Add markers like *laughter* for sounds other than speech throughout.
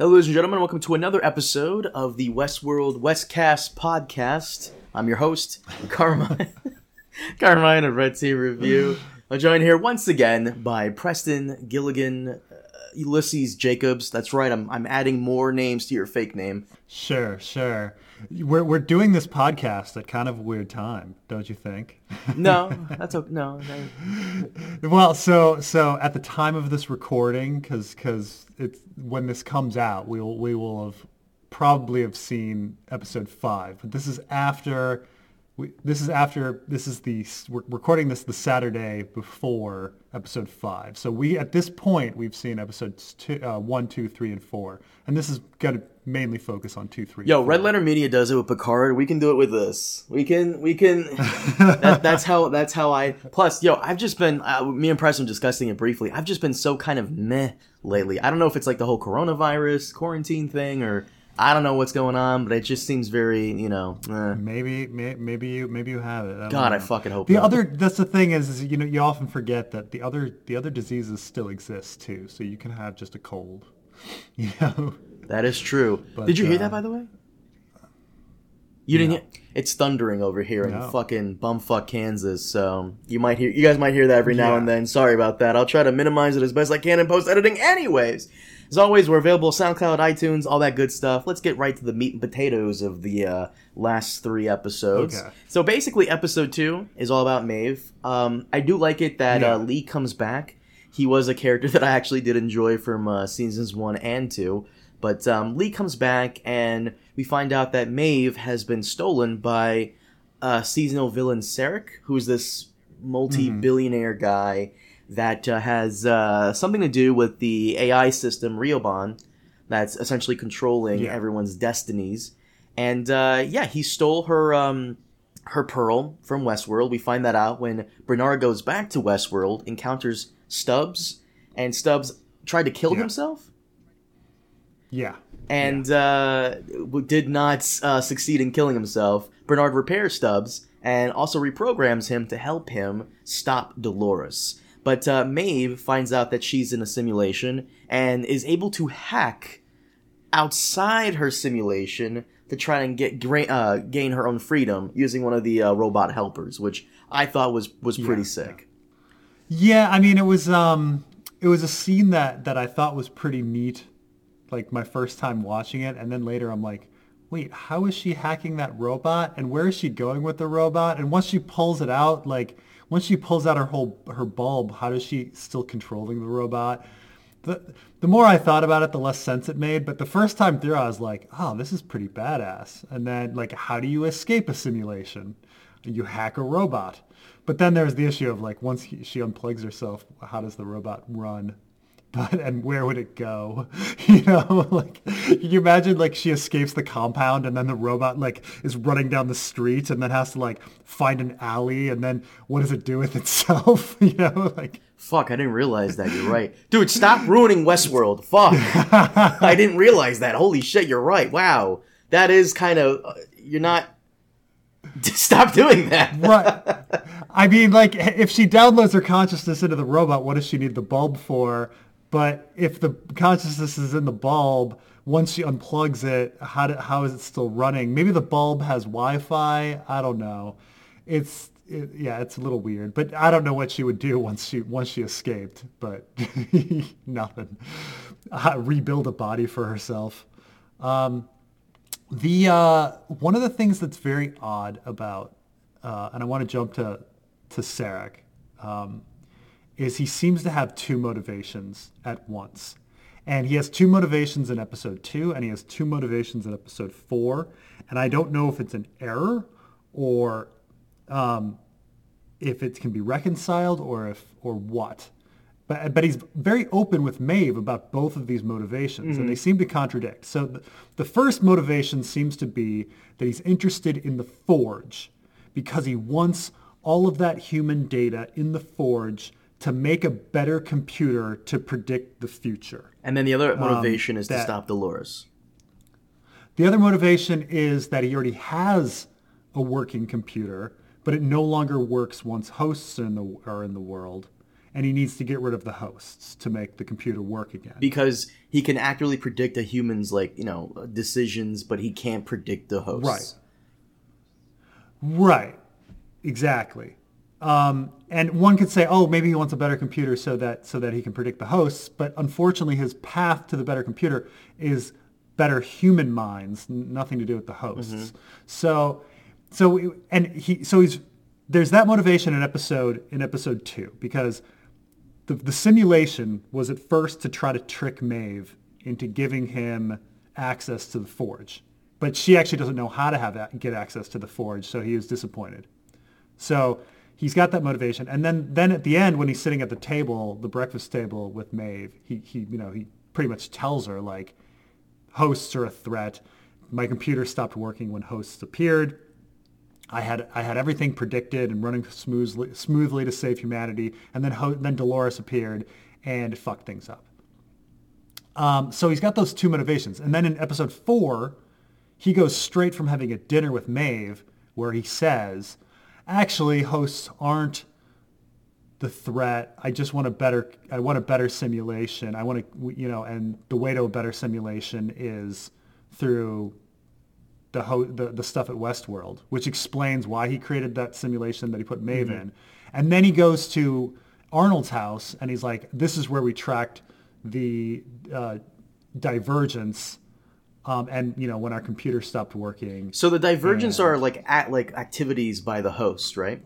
Hello, ladies and gentlemen. Welcome to another episode of the Westworld Westcast podcast. I'm your host, Carmine. Carmine *laughs* of Red Team Review. I'm joined here once again by Preston Gilligan, Ulysses Jacobs. That's right. I'm I'm adding more names to your fake name. Sure, sure. We're we're doing this podcast at kind of a weird time, don't you think? *laughs* No, that's okay. No, no. well, so so at the time of this recording, because because it's when this comes out, we will we will have probably have seen episode five. But this is after we, this is after this is the we're recording this the Saturday before episode five. So we at this point we've seen episodes two, uh, one, two, three, and four, and this is going to mainly focus on two, three. Yo. Red Letter Media does it with Picard. We can do it with this. We can. We can. *laughs* that, that's how. That's how I. Plus, yo, I've just been. Uh, me and Preston discussing it briefly. I've just been so kind of meh lately. I don't know if it's like the whole coronavirus quarantine thing or I don't know what's going on, but it just seems very, you know. Eh. Maybe, may, maybe you, maybe you have it. I God, know. I fucking hope. The not. other, that's the thing is, is, you know, you often forget that the other, the other diseases still exist too. So you can have just a cold, *laughs* you know. That is true. But, Did you hear uh, that, by the way? You didn't. Hear, it's thundering over here in fucking bumfuck Kansas. So you might hear. You guys might hear that every now Yeah. and then. Sorry about that. I'll try to minimize it as best I can in post editing. Anyways, as always, we're available SoundCloud, iTunes, all that good stuff. Let's get right to the meat and potatoes of the uh, last three episodes. Okay. So basically, episode two is all about Maeve. Um, I do like it that Yeah. uh, Lee comes back. He was a character *laughs* that I actually did enjoy from uh, seasons one and two. But um, Lee comes back, and we find out that Maeve has been stolen by uh, seasonal villain Serac, who's this multi-billionaire guy that uh, has uh, something to do with the AI system Riobon, that's essentially controlling Yeah. everyone's destinies. And uh, yeah, he stole her um, her pearl from Westworld. We find that out when Bernard goes back to Westworld, encounters Stubbs, and Stubbs tried to kill Yeah. himself Yeah. and uh, did not uh, succeed in killing himself. Bernard repairs Stubbs and also reprograms him to help him stop Dolores. But uh, Maeve finds out that she's in a simulation and is able to hack outside her simulation to try and get gra- uh, gain her own freedom using one of the uh, robot helpers, which I thought was was pretty Yeah, sick. Yeah. I mean, it was, um, it was a scene that, that I thought was pretty neat. Like my first time watching it. And then later I'm like, wait, how is she hacking that robot? And where is she going with the robot? And once she pulls it out, like once she pulls out her whole, her bulb, how does she still controlling the robot? the the more I thought about it, the less sense it made. But the first time through, I was like, "Oh, this is pretty badass." And then, like, how do you escape a simulation? You hack a robot. But then there's the issue of like, once he, she unplugs herself, how does the robot run? But and where would it go? *laughs* You know, *laughs* like, can you imagine like she escapes the compound and then the robot like is running down the street and then has to like find an alley and then what does it do with *laughs* itself? You know, like. Fuck, I didn't realize that. You're right. Dude, stop ruining Westworld. Fuck. I didn't realize that. Holy shit, you're right. Wow. That is kind of. Uh, you're not. Stop doing that. right. I mean, like, if she downloads her consciousness into the robot, what does she need the bulb for? But if the consciousness is in the bulb, once she unplugs it, how do, how is it still running? Maybe the bulb has Wi-Fi. I don't know. It's it, yeah, it's a little weird. But I don't know what she would do once she once she escaped. But *laughs* nothing. Uh, rebuild a body for herself. Um, the uh, one of the things that's very odd about, uh, and I want to jump to to Serac, um, is he seems to have two motivations at once, and he has two motivations in episode two, and he has two motivations in episode four, and I don't know if it's an error or um, if it can be reconciled or if or what. But, but he's very open with Maeve about both of these motivations, and they seem to contradict. So the, the first motivation seems to be that he's interested in the forge because he wants all of that human data in the forge to make a better computer to predict the future. And then the other um, motivation is to that- stop Dolores. The other motivation is that he already has a working computer, but it no longer works once hosts are in the, are in the world. and he needs to get rid of the hosts to make the computer work again. Because he can accurately predict a human's like you know decisions, but he can't predict the hosts. Right. Right. Exactly. Um, and one could say, oh, maybe he wants a better computer so that so that he can predict the hosts. But unfortunately, his path to the better computer is better human minds, nothing to do with the hosts. Mm-hmm. So, so and he so he's there's that motivation in episode in episode two because the the simulation was at first to try to trick Maeve into giving him access to the forge, but she actually doesn't know how to have get access to the forge, so he is disappointed. So he's got that motivation. And then, then at the end, when he's sitting at the table, the breakfast table with Maeve, he, he, you know, he pretty much tells her like, hosts are a threat. My computer stopped working when hosts appeared. I had I had everything predicted and running smoothly smoothly to save humanity, and then ho- then Dolores appeared and fucked things up. Um, so he's got those two motivations, and then in episode four, he goes straight from having a dinner with Maeve, where he says, actually hosts aren't the threat. I just want a better I want a better simulation. I want to you know, and the way to a better simulation is through the, ho- the the stuff at Westworld, which explains why he created that simulation that he put Maeve mm-hmm. in. And then he goes to Arnold's house and he's like, "This is where we tracked the uh, divergence um, and you know when our computer stopped working. So the divergence and... are like at like activities by the host, right?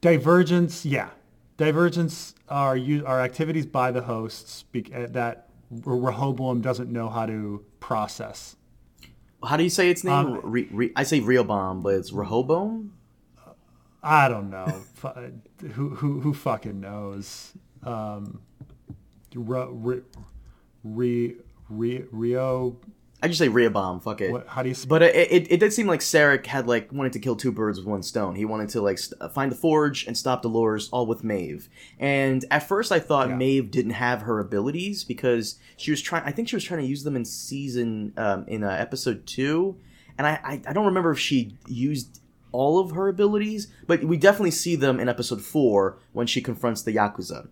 Divergence, yeah, divergence are are activities by the hosts uh, that Rehoboam doesn't know how to process. How do you say its name? Um, re, re, I say Rehoboam, but it's Rehoboam. I don't know. who who who fucking knows? Um, re, re, Rio. I just say Rehoboam. Fuck it. What, how do you? But it, it, it did seem like Serac had like wanted to kill two birds with one stone. He wanted to like st- find the forge and stop Dolores, all with Maeve. And at first, I thought yeah. Maeve didn't have her abilities because she was trying. I think she was trying to use them in season um, in uh, episode two, and I, I I don't remember if she used all of her abilities, but we definitely see them in episode four when she confronts the yakuza.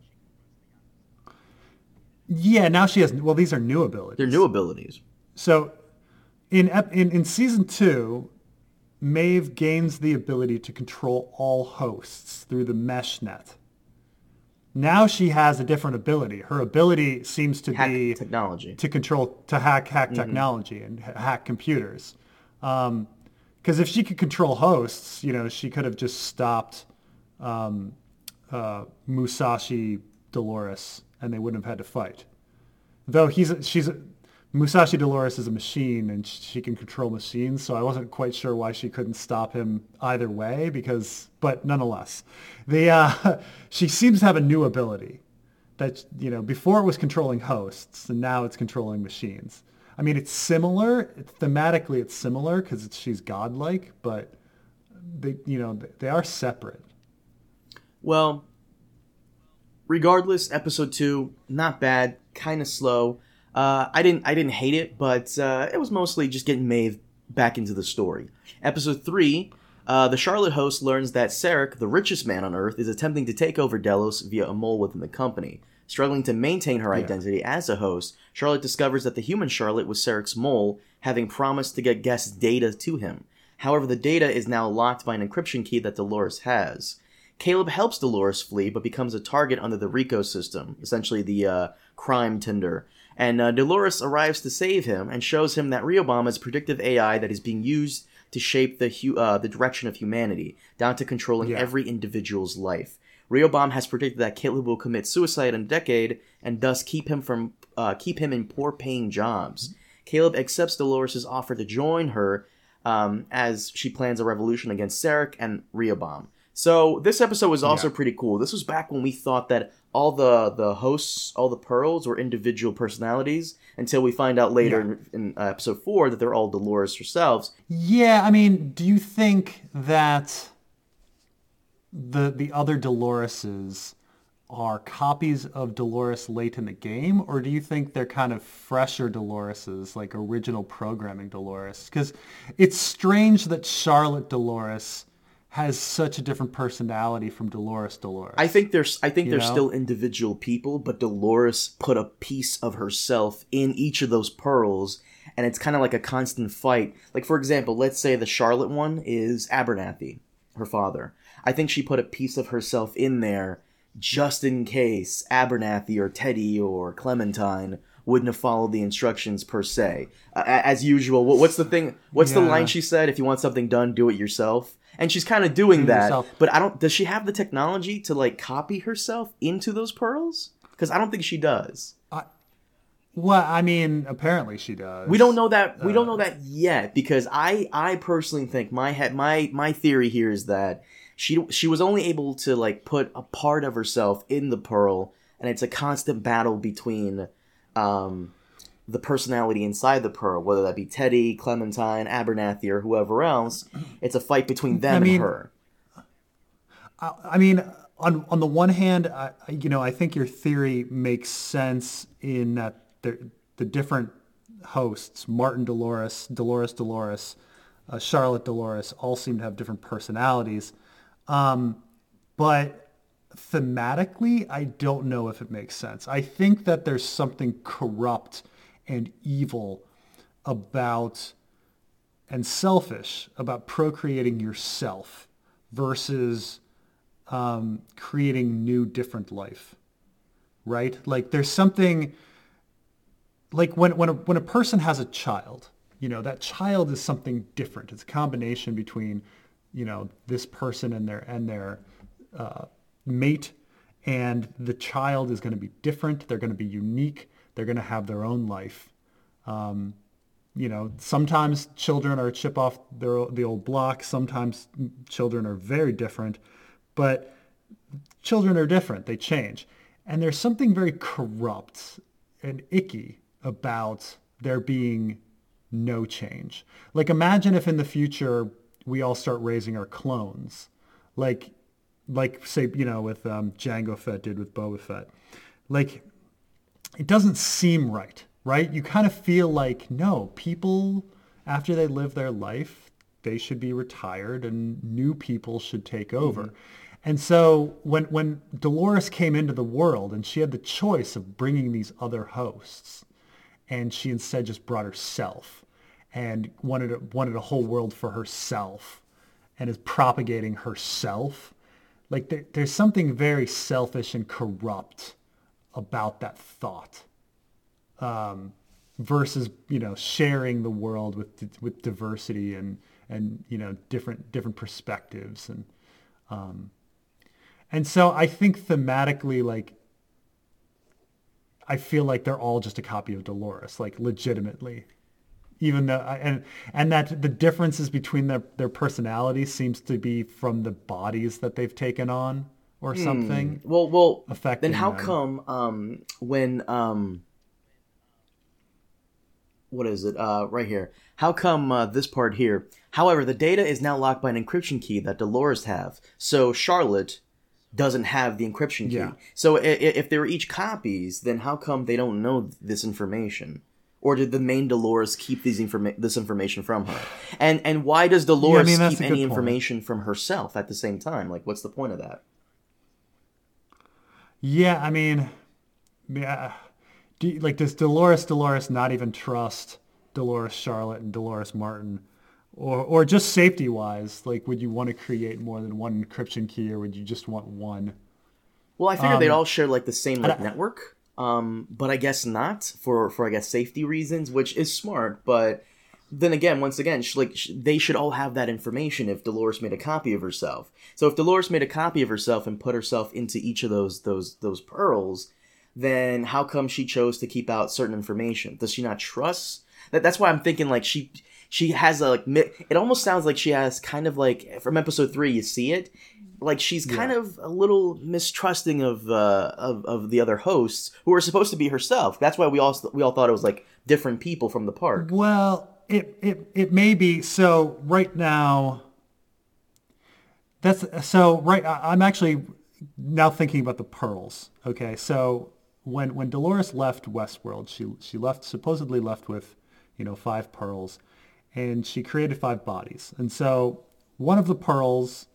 Yeah, now she has. Well, these are new abilities. They're new abilities. So, in in in season two, Maeve gains the ability to control all hosts through the mesh net. Now she has a different ability. Her ability seems to hack be technology to control to hack hack mm-hmm. technology and hack computers. Because um, if she could control hosts, you know, she could have just stopped um, uh, Musashi Dolores and they wouldn't have had to fight. Though he's she's Musashi Dolores is a machine and she can control machines, so I wasn't quite sure why she couldn't stop him either way. Because, but nonetheless, the uh, *laughs* she seems to have a new ability that you know before it was controlling hosts and now it's controlling machines. I mean, it's similar thematically. It's similar because she's godlike, but they you know they are separate. Well, regardless, episode two not bad, kind of slow. Uh, I didn't I didn't hate it, but uh, it was mostly just getting Maeve back into the story. Episode three. Uh, the Charlotte host learns that Serac, the richest man on Earth, is attempting to take over Delos via a mole within the company. Struggling to maintain her identity yeah. as a host, Charlotte discovers that the human Charlotte was Serac's mole, having promised to get guest data to him. However, the data is now locked by an encryption key that Dolores has. Caleb helps Dolores flee, but becomes a target under the RICO system, essentially the uh, crime Tinder. And uh, Dolores arrives to save him and shows him that Rehoboam is predictive AI that is being used to shape the hu- uh, the direction of humanity, down to controlling yeah. every individual's life. Rehoboam has predicted that Caleb will commit suicide in a decade, and thus keep him from uh, keep him in poor-paying jobs. Caleb accepts Dolores' offer to join her um, as she plans a revolution against Serac and Rehoboam. So this episode was also yeah. pretty cool. This was back when we thought that all the the hosts, all the pearls, were individual personalities until we find out later yeah. in, in uh, episode four that they're all Dolores herself. Yeah, I mean, do you think that the the other Doloreses are copies of Dolores late in the game, or do you think they're kind of fresher Doloreses, like original programming Dolores? Because it's strange that Charlotte Dolores has such a different personality from Dolores Dolores. I think there's I think You they're know? still individual people, but Dolores put a piece of herself in each of those pearls, and it's kind of like a constant fight. Like for example, let's say the Charlotte one is Abernathy, her father. I think she put a piece of herself in there just in case Abernathy or Teddy or Clementine wouldn't have followed the instructions per se. Uh, as usual, what's the thing? What's the line she said? If you want something done, do it yourself. And she's kind of doing that, yourself. but I don't. Does she have the technology to like copy herself into those pearls? Because I don't think she does. well, I mean, apparently she does. We don't know that. We Uh. don't know that yet because I I personally think my head my my theory here is that she she was only able to like put a part of herself in the pearl, and it's a constant battle between um the personality inside the pearl, whether that be Teddy, Clementine, Abernathy, or whoever else. It's a fight between them I mean- and her. I mean, on on the one hand, I, you know, I think your theory makes sense in that the the different hosts, Martin Dolores, Dolores Dolores, uh, Charlotte Dolores, all seem to have different personalities. Um, but thematically, I don't know if it makes sense. I think that there's something corrupt and evil about and selfish about procreating yourself versus um, creating new, different life, right? Like there's something like when when a, when a person has a child, you know, that child is something different. It's a combination between, you know, this person and their and their uh, mate, and the child is going to be different. They're going to be unique. They're going to have their own life. Um, you know, sometimes children are chip off their, the old block. Sometimes children are very different, but children are different. They change. And there's something very corrupt and icky about there being no change. Like imagine if in the future we all start raising our clones, like, like say, you know, with um, Jango Fett did with Boba Fett. Like it doesn't seem right, right? You kind of feel like, no, people, after they live their life, they should be retired and new people should take mm-hmm. over. And so when, when Dolores came into the world and she had the choice of bringing these other hosts, and she instead just brought herself and wanted a, wanted a whole world for herself and is propagating herself, like there, there's something very selfish and corrupt about that thought um, versus you know sharing the world with with diversity and and you know different different perspectives. And um, and so I think thematically like I feel like they're all just a copy of Dolores like legitimately. Even though and and that the differences between their their personalities seems to be from the bodies that they've taken on or something Well, well, affecting then how them. come um when um what is it uh right here how come uh, this part here however the data is now locked by an encryption key that dolores have so charlotte doesn't have the encryption key Yeah. so i- i- if they were each copies then how come they don't know this information or did the main Dolores keep these informa- this information from her? And and why does Dolores mean, keep a good any point. information from herself at the same time? Like, what's the point of that? Yeah, I mean, yeah. Do you- like, does Dolores Dolores not even trust Dolores Charlotte and Dolores Martin, or or just safety wise? Like, would you want to create more than one encryption key, or would you just want one? Well, I figured they'd Um, all share like the same like network, um, but I guess not for for I guess safety reasons, which is smart. But then again, once again, sh- like sh- they should all have that information if Dolores made a copy of herself. So if Dolores made a copy of herself and put herself into each of those those those pearls, then how come she chose to keep out certain information? Does she not trust? That, that's why I'm thinking like she she has a like mi- it almost sounds like she has kind of like from episode three you see it like she's kind of a little mistrusting of uh of, of the other hosts who are supposed to be herself that's why we all we all thought it was like different people from the park Well, it it it may be. So right now, that's so right. I'm actually now thinking about the pearls. Okay, so when when Dolores left Westworld, she she left supposedly left with, you know, five pearls, and she created five bodies. And so one of the pearls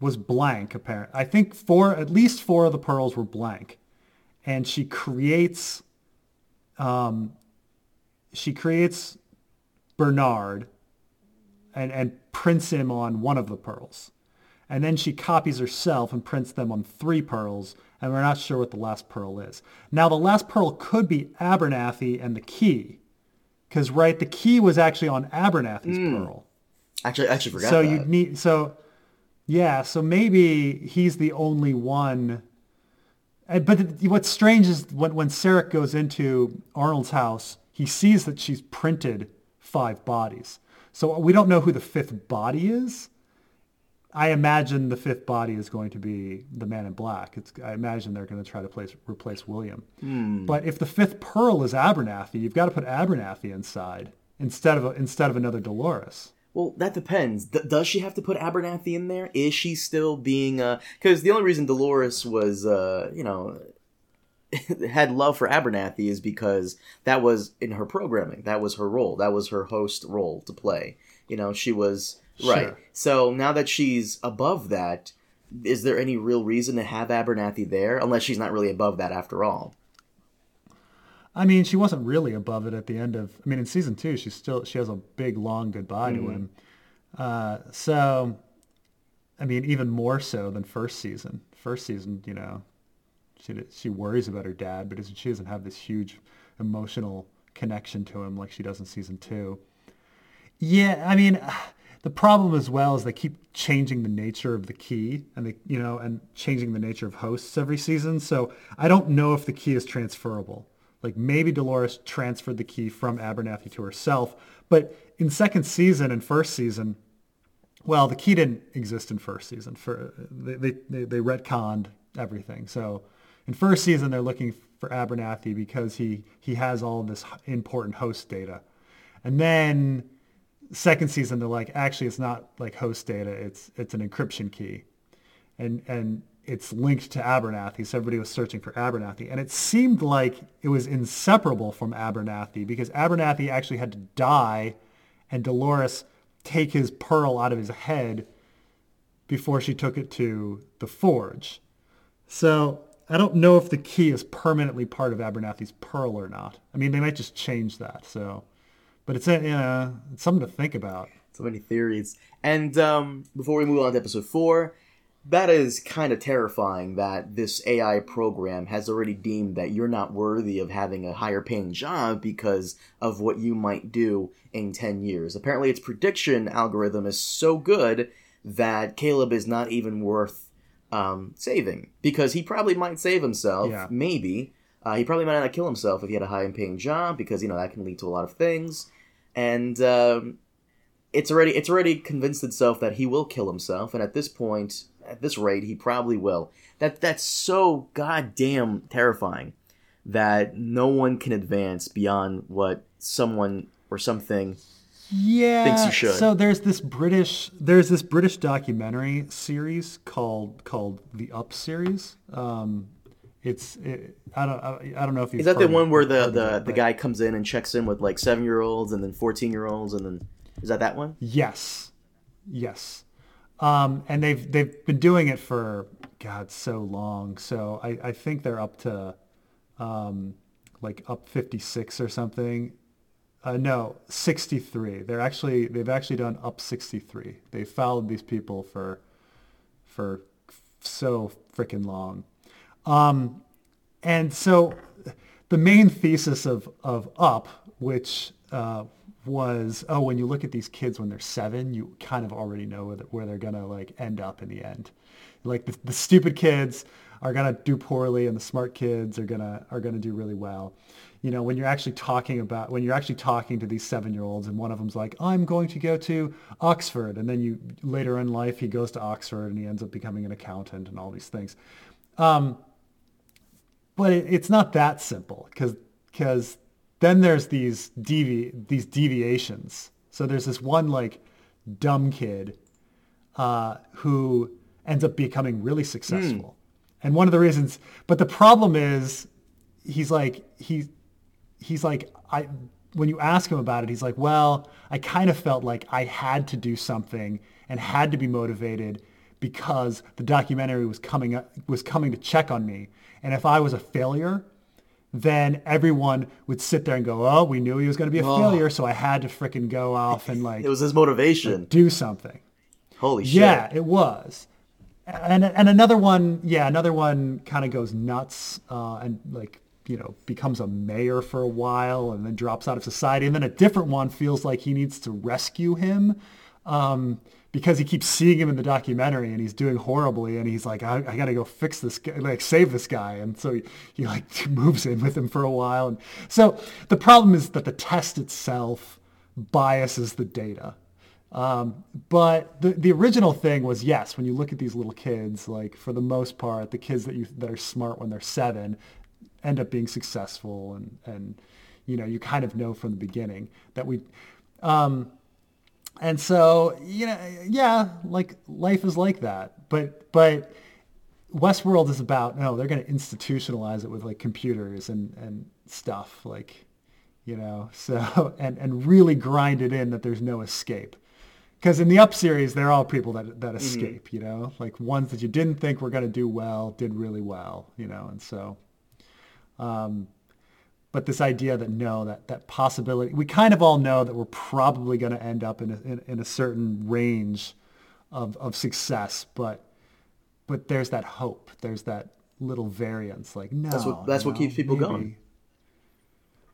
was blank. Apparent. I think four, at least four of the pearls were blank, and she creates, um, she creates Bernard, and and prints him on one of the pearls, and then she copies herself and prints them on three pearls, and we're not sure what the last pearl is. Now the last pearl could be Abernathy and the key, because right, the key was actually on Abernathy's hmm. pearl. Actually, I actually forgot. So you need so yeah, so maybe he's the only one. And- But what's strange is when when Serac goes into Arnold's house, he sees that she's printed five bodies. So we don't know who the fifth body is. I imagine the fifth body is going to be the Man in Black. It's, I imagine they're going to try to place, replace William. But if the fifth pearl is Abernathy, you've got to put Abernathy inside instead of a, instead of another Dolores. Well, that depends. D- does she have to put Abernathy in there? Is she still being uh Because the only reason Dolores was, uh, you know, *laughs* had love for Abernathy is because that was in her programming. That was her role. That was her host role to play. You know, she was right. So now that she's above that, is there any real reason to have Abernathy there? Unless she's not really above that after all. I mean, she wasn't really above it at the end of. I mean, in season two, she's still she has a big long goodbye to him. Uh, so, I mean, even more so than first season. First season, you know, she she worries about her dad, but she doesn't have this huge emotional connection to him like she does in season two. Yeah, I mean, *sighs* the problem as well is they keep changing the nature of the key and they, you know, and changing the nature of hosts every season. So I don't know if the key is transferable. Like maybe Dolores transferred the key from Abernathy to herself, but in second season and first season, well, the key didn't exist in first season. For they they they, retconned everything. So in first season, they're looking for Abernathy because he he has all this important host data, and then second season they're like actually it's not like host data it's it's an encryption key. And and it's linked to abernathy so everybody was searching for abernathy. And it seemed like it was inseparable from abernathy because abernathy actually had to die and dolores take his pearl out of his head before she took it to the forge. So i don't know if the key is permanently part of abernathy's pearl or not i mean they might just change that so but it's, a, know, it's something to think about. So many theories. And um, before we move on to episode four, that is kind of terrifying that this AI program has already deemed that you're not worthy of having a higher paying job because of what you might do in 10 years. Apparently, its prediction algorithm is so good that Caleb is not even worth um, saving because he probably might save himself, Yeah. maybe. Uh, he probably might not kill himself if he had a high and paying job because, you know, that can lead to a lot of things. And um, it's already it's already convinced itself that he will kill himself, and at this point, at this rate, he probably will. That that's so goddamn terrifying that no one can advance beyond what someone or something. Yeah. Thinks you should. So there's this British there's this British documentary series called called the Up series. Um, it's it, I don't I, I don't know if you Is that the one where the the, the guy comes in and checks in with like seven year olds and then fourteen year olds and then is that that one? Yes, yes, um, and they've they've been doing it for God so long. So I, I think they're up to um, like up 56 or something. Uh, no, 63. They're actually they've actually done up 63. They followed these people for for so freaking long. Um, and so the main thesis of, of Up, which uh, was, oh, when you look at these kids when they're seven, you kind of already know where, they're to like end up in the end. Like the, the stupid kids are to do poorly and the smart kids are to are to do really well. You know, when you're actually talking about, when you're actually talking to these seven-year-olds and one of them's like, I'm going to go to Oxford. And then you later in life, he goes to Oxford and he ends up becoming an accountant and all these things. Um, but it, it's not that simple because because then there's these devi these deviations. So there's this one like dumb kid uh, who ends up becoming really successful, and one of the reasons. But the problem is, he's like he he's like I when you ask him about it, he's like, well, I kind of felt like I had to do something and had to be motivated because the documentary was coming up, was coming to check on me. And if I was a failure, then everyone would sit there and go, "Oh, we knew he was going to be a Oh. failure, so I had to fricking go off and like It was his motivation. do something." Holy shit. Yeah, it was. And and another one, yeah, another one kind of goes nuts uh, and like you know becomes a mayor for a while and then drops out of society. And then a different one feels like he needs to rescue him um, because he keeps seeing him in the documentary and he's doing horribly. And he's like, I, I got to go fix this guy, like save this guy. And so he, he like *laughs* moves in with him for a while. And so the problem is that the test itself biases the data. Um, but the, the original thing was yes, when you look at these little kids, like for the most part, the kids that you that are smart when they're seven end up being successful and and you know you kind of know from the beginning that we um, and so you know yeah like life is like that. But but Westworld is about no they're going to institutionalize it with like computers and and stuff like you know *laughs* so and and really grind it in that there's no escape. Because in the up series they're all people that that escape you know? Like ones that you didn't think were going to do well did really well you know? And so um but this idea that no that that possibility we kind of all know that we're probably going to end up in a, in, in a certain range of of success but but there's that hope there's that little variance like no That's what- that's you what keeps people maybe- going.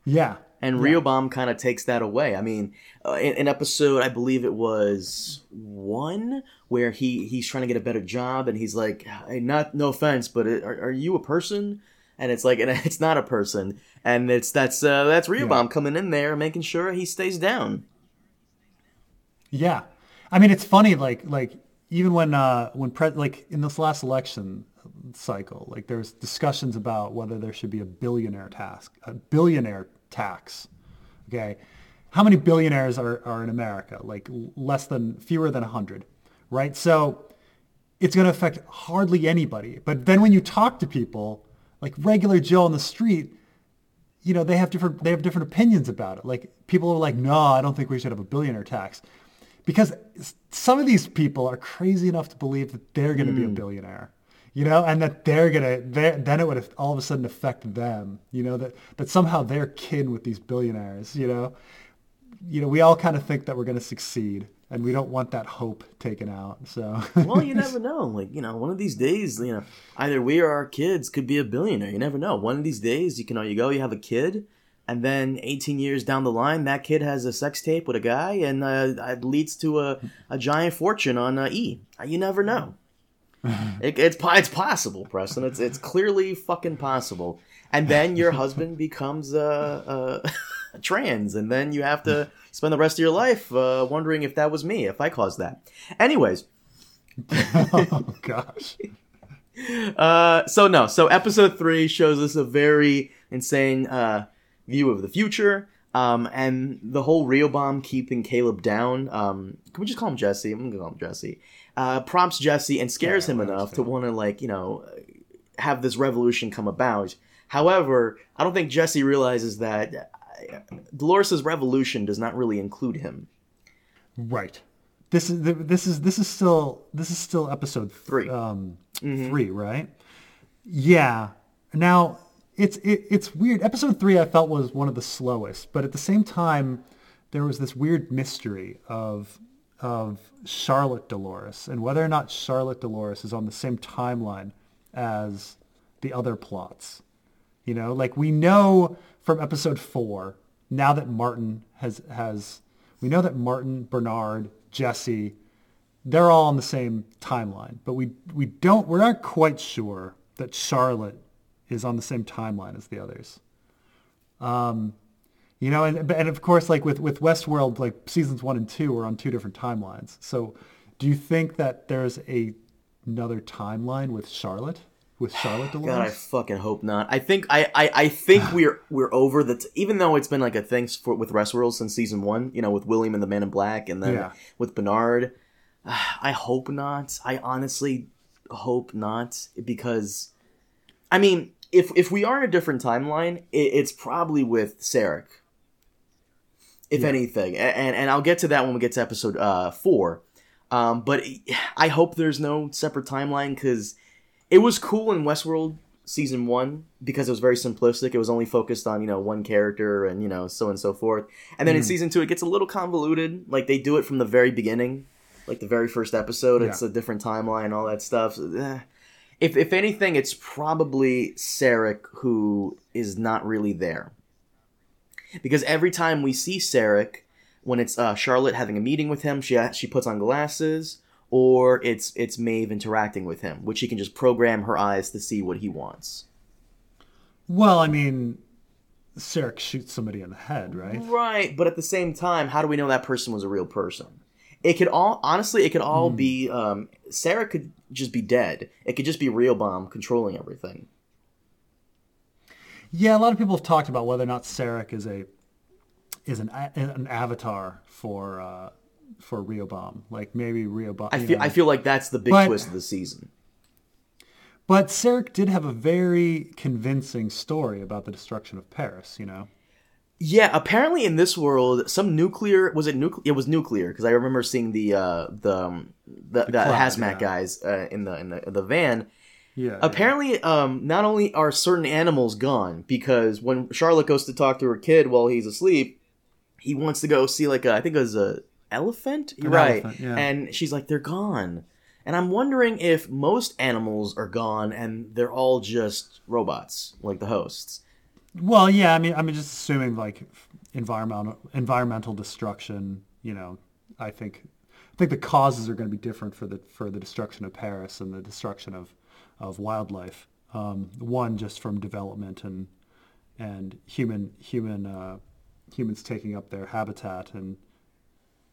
yeah And Riobam kind of takes that away. I mean, uh, in, in episode, I believe it was one, where he he's trying to get a better job, and he's like, hey, "Not no offense, but it, are, are you a person?" And it's like, and *laughs* it's not a person, and it's that's uh, that's Riobam coming in there, making sure he stays down. Yeah, I mean it's funny like like even when uh when pre- like in this last election cycle like there's discussions about whether there should be a billionaire task, a billionaire tax. Okay, how many billionaires are are in America? Like less than fewer than hundred, right? So it's going to affect hardly anybody. But then when you talk to people like regular Joe on the street, you know they have different they have different opinions about it. Like people are like, no, I don't think we should have a billionaire tax, because some of these people are crazy enough to believe that they're going to be a hmm. billionaire, you know, and that they're gonna they're, then it would all of a sudden affect them, you know, that that somehow they're kin with these billionaires, you know, you know, we all kind of think that we're going to succeed, and we don't want that hope taken out. So Well, you *laughs* never know. Like you know, one of these days, you know, either we or our kids could be a billionaire. You never know. One of these days, you can you go, you have a kid, and then 18 years down the line, that kid has a sex tape with a guy, and uh, it leads to a, a giant fortune on uh, E. You never know. *laughs* It, it's it's possible, Preston. It's it's clearly fucking possible. And then your husband becomes uh, uh, *laughs* trans, and then you have to spend the rest of your life uh, wondering if that was me, if I caused that. Anyways, *laughs* oh gosh, *laughs* uh, so no, so episode three shows us a very insane uh, view of the future, um, and the whole Riobam keeping Caleb down. Um, can we just call him Jesse? I'm gonna call him Jesse. Uh, prompts Jesse and scares Yeah, him enough to want to like you know have this revolution come about. However, I don't think Jesse realizes that uh, Dolores' revolution does not really include him. right. This is this is this is still this is still episode Three. um, three, right? Yeah. Now it's it, it's weird. Episode three I felt was one of the slowest, but at the same time, there was this weird mystery of of Charlotte Dolores and whether or not Charlotte Dolores is on the same timeline as the other plots. You know, like we know from episode four now that Martin has has we know that Martin, Bernard, Jesse, they're all on the same timeline, but we we don't we're not quite sure that Charlotte is on the same timeline as the others. Um, you know, and and of course, like with with Westworld, like seasons one and two are on two different timelines. So, do you think that there's a another timeline with Charlotte with Charlotte *sighs* Dolores? God, I fucking hope not. I think I, I, I think *sighs* we're we're over the. T- even though it's been like a thing for with Westworld since season one, you know, with William and the Man in Black, and then Yeah. with Bernard. *sighs* I hope not. I honestly hope not because, I mean, if if we are in a different timeline, it, it's probably with Serac. If Yeah. anything, and and I'll get to that when we get to episode uh, four. Um, but I hope there's no separate timeline because it was cool in Westworld season one because it was very simplistic. It was only focused on you know one character and you know so on and so forth. And then mm. in season two, it gets a little convoluted. Like they do it from the very beginning, like the very first episode. Yeah. It's a different timeline, all that stuff. Eh. If if anything, it's probably Serac who is not really there. Because every time we see Serac, when it's uh, Charlotte having a meeting with him, she she puts on glasses or it's it's Maeve interacting with him, which he can just program her eyes to see what he wants. Well, I mean, Serac shoots somebody in the head, right? Right, but at the same time, how do we know that person was a real person? It could all honestly, it could all mm. be um, Serac could just be dead. It could just be Riobam controlling everything. Yeah, a lot of people have talked about whether or not Serac is a is an an avatar for uh, for Riobam. Like maybe Riobam. I feel know. I feel like that's the big but, twist of the season. But Serac did have a very convincing story about the destruction of Paris. You know. Yeah, apparently in this world, some nuclear was it nuclear? It was nuclear because I remember seeing the uh, the um, the, the, the cloud, hazmat yeah. guys uh, in the in the the van. Yeah. Apparently, yeah. um, not only are certain animals gone because when Charlotte goes to talk to her kid while he's asleep, he wants to go see like a, I think it was a elephant? You're right. Elephant, yeah. And she's like, they're gone. And I'm wondering if most animals are gone and they're all just robots, like the hosts. Well, yeah, I mean, I'm just assuming like environmental environmental destruction. You know, I think I think the causes are going to be different for the for the destruction of Paris and the destruction of of wildlife. Um, one just from development and and human human uh, humans taking up their habitat and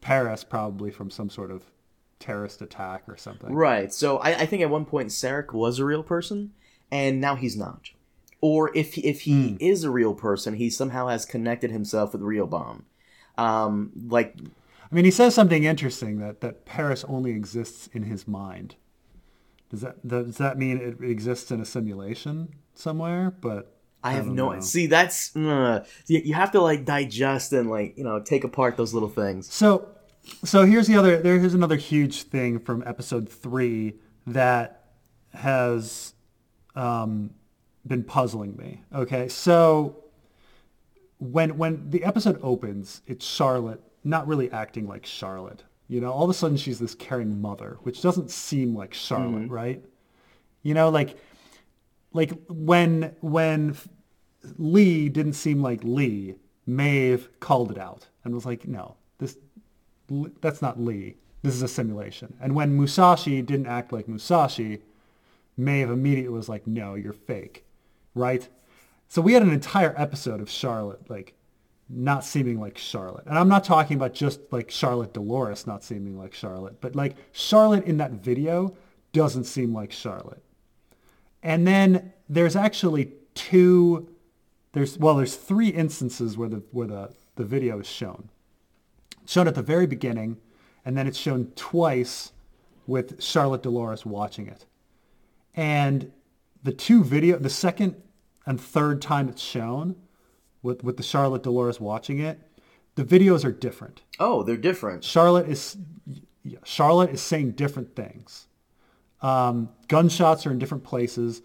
Paris probably from some sort of terrorist attack or something. Right. So I, I think at one point Serac was a real person, and now he's not. Or if if he mm. is a real person, he somehow has connected himself with Riobam. Um, like, I mean, he says something interesting that that Paris only exists in his mind. Does that does that mean it exists in a simulation somewhere? But I have I no know. see. That's uh, you have to like digest and like you know take apart those little things. So, so here's the other. There's another huge thing from episode three that has um, been puzzling me. Okay, so when when the episode opens, it's Charlotte not really acting like Charlotte. You know, all of a sudden she's this caring mother, which doesn't seem like Charlotte, mm-hmm. right? You know, like like when when Lee didn't seem like Lee, Maeve called it out and was like, no, this that's not Lee. This is a simulation. And when Musashi didn't act like Musashi, Maeve immediately was like, no, you're fake, right? So we had an entire episode of Charlotte like not seeming like Charlotte. And I'm not talking about just like Charlotte Dolores not seeming like Charlotte, but like Charlotte in that video doesn't seem like Charlotte. And then there's actually two there's well there's three instances where the where the, the video is shown. It's shown at the very beginning, and then it's shown twice with Charlotte Dolores watching it. And the two video the second and third time it's shown with with the Charlotte Dolores watching it, the videos are different. Oh, they're different. Charlotte is Charlotte is saying different things. Um, gunshots are in different places.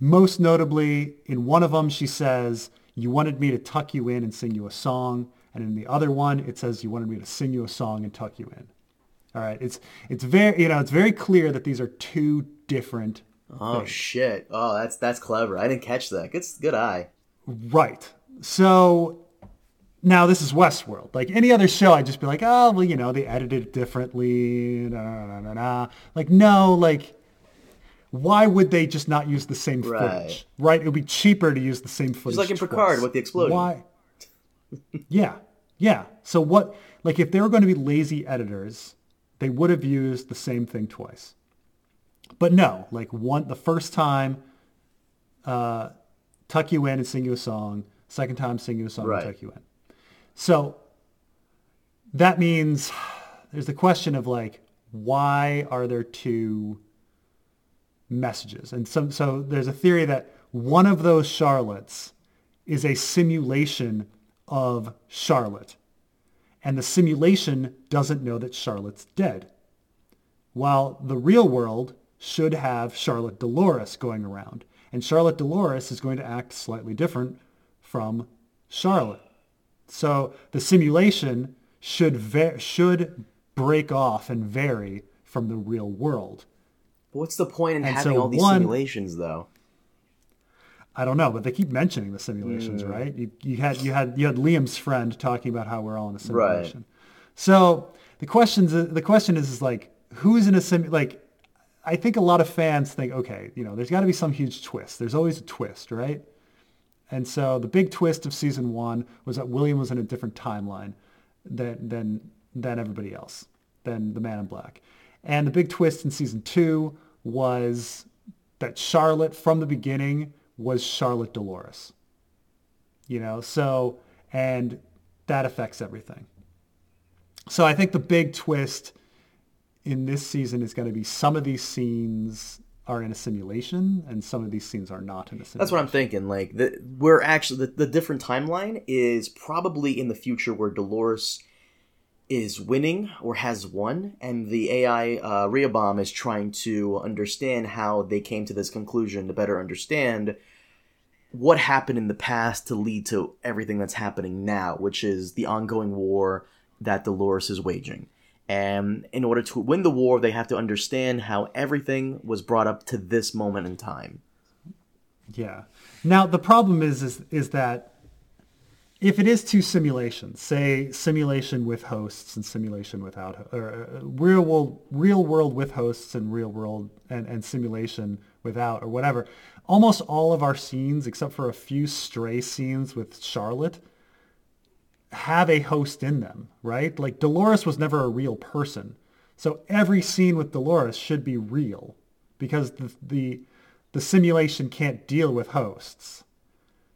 Most notably, in one of them, she says, you wanted me to tuck you in and sing you a song. And in the other one, it says you wanted me to sing you a song and tuck you in. All right. It's, it's very, you know, it's very clear that these are two different Oh things. shit! Oh, that's that's clever. I didn't catch that. Good, good eye. Right. So now this is Westworld. Like any other show, I'd just be like, oh, well, you know, they edited it differently. Nah, nah, nah, nah. Like no, like why would they just not use the same right. footage? Right? It would be cheaper to use the same footage. Just like in twice. Picard with the explosion. Why? yeah, yeah. So what? Like if they were going to be lazy editors, they would have used the same thing twice. But no, like one the first time, uh, tuck you in and sing you a song. Second time, sing you a song right. and tuck you in. So that means there's the question of like, why are there two messages. And so, so there's a theory that one of those Charlottes is a simulation of Charlotte. And the simulation doesn't know that Charlotte's dead. while the real world should have Charlotte Dolores going around. And Charlotte Dolores is going to act slightly different from Charlotte. So the simulation should va- should break off and vary from the real world. But what's the point in And having so all these one- simulations, though? I don't know, but they keep mentioning the simulations, Hmm. right? You, you had you had you had Liam's friend talking about how we're all in a simulation. Right. So the questions the question is is like who's in a sim like I think a lot of fans think okay, you know, there's got to be some huge twist. There's always a twist, right? And so the big twist of season one was that William was in a different timeline than than than everybody else, than the Man in Black. And the big twist in season two was that Charlotte from the beginning was Charlotte Dolores. You know, so and that affects everything. So I think the big twist in this season is going to be some of these scenes are in a simulation and some of these scenes are not in a simulation. That's what I'm thinking. Like, the, we're actually the, the different timeline is probably in the future where Dolores is winning or has won, and the AI uh, Rehoboam is trying to understand how they came to this conclusion to better understand what happened in the past to lead to everything that's happening now, which is the ongoing war that Dolores is waging. And in order to win the war, they have to understand how everything was brought up to this moment in time. Yeah. Now the problem is is is that if it is two simulations, say simulation with hosts and simulation without, or uh, real world real world with hosts and real world and, and simulation without, or whatever, almost all of our scenes, except for a few stray scenes with Charlotte, have a host in them, right? Like Dolores was never a real person. So every scene with Dolores should be real because the, the, the simulation can't deal with hosts.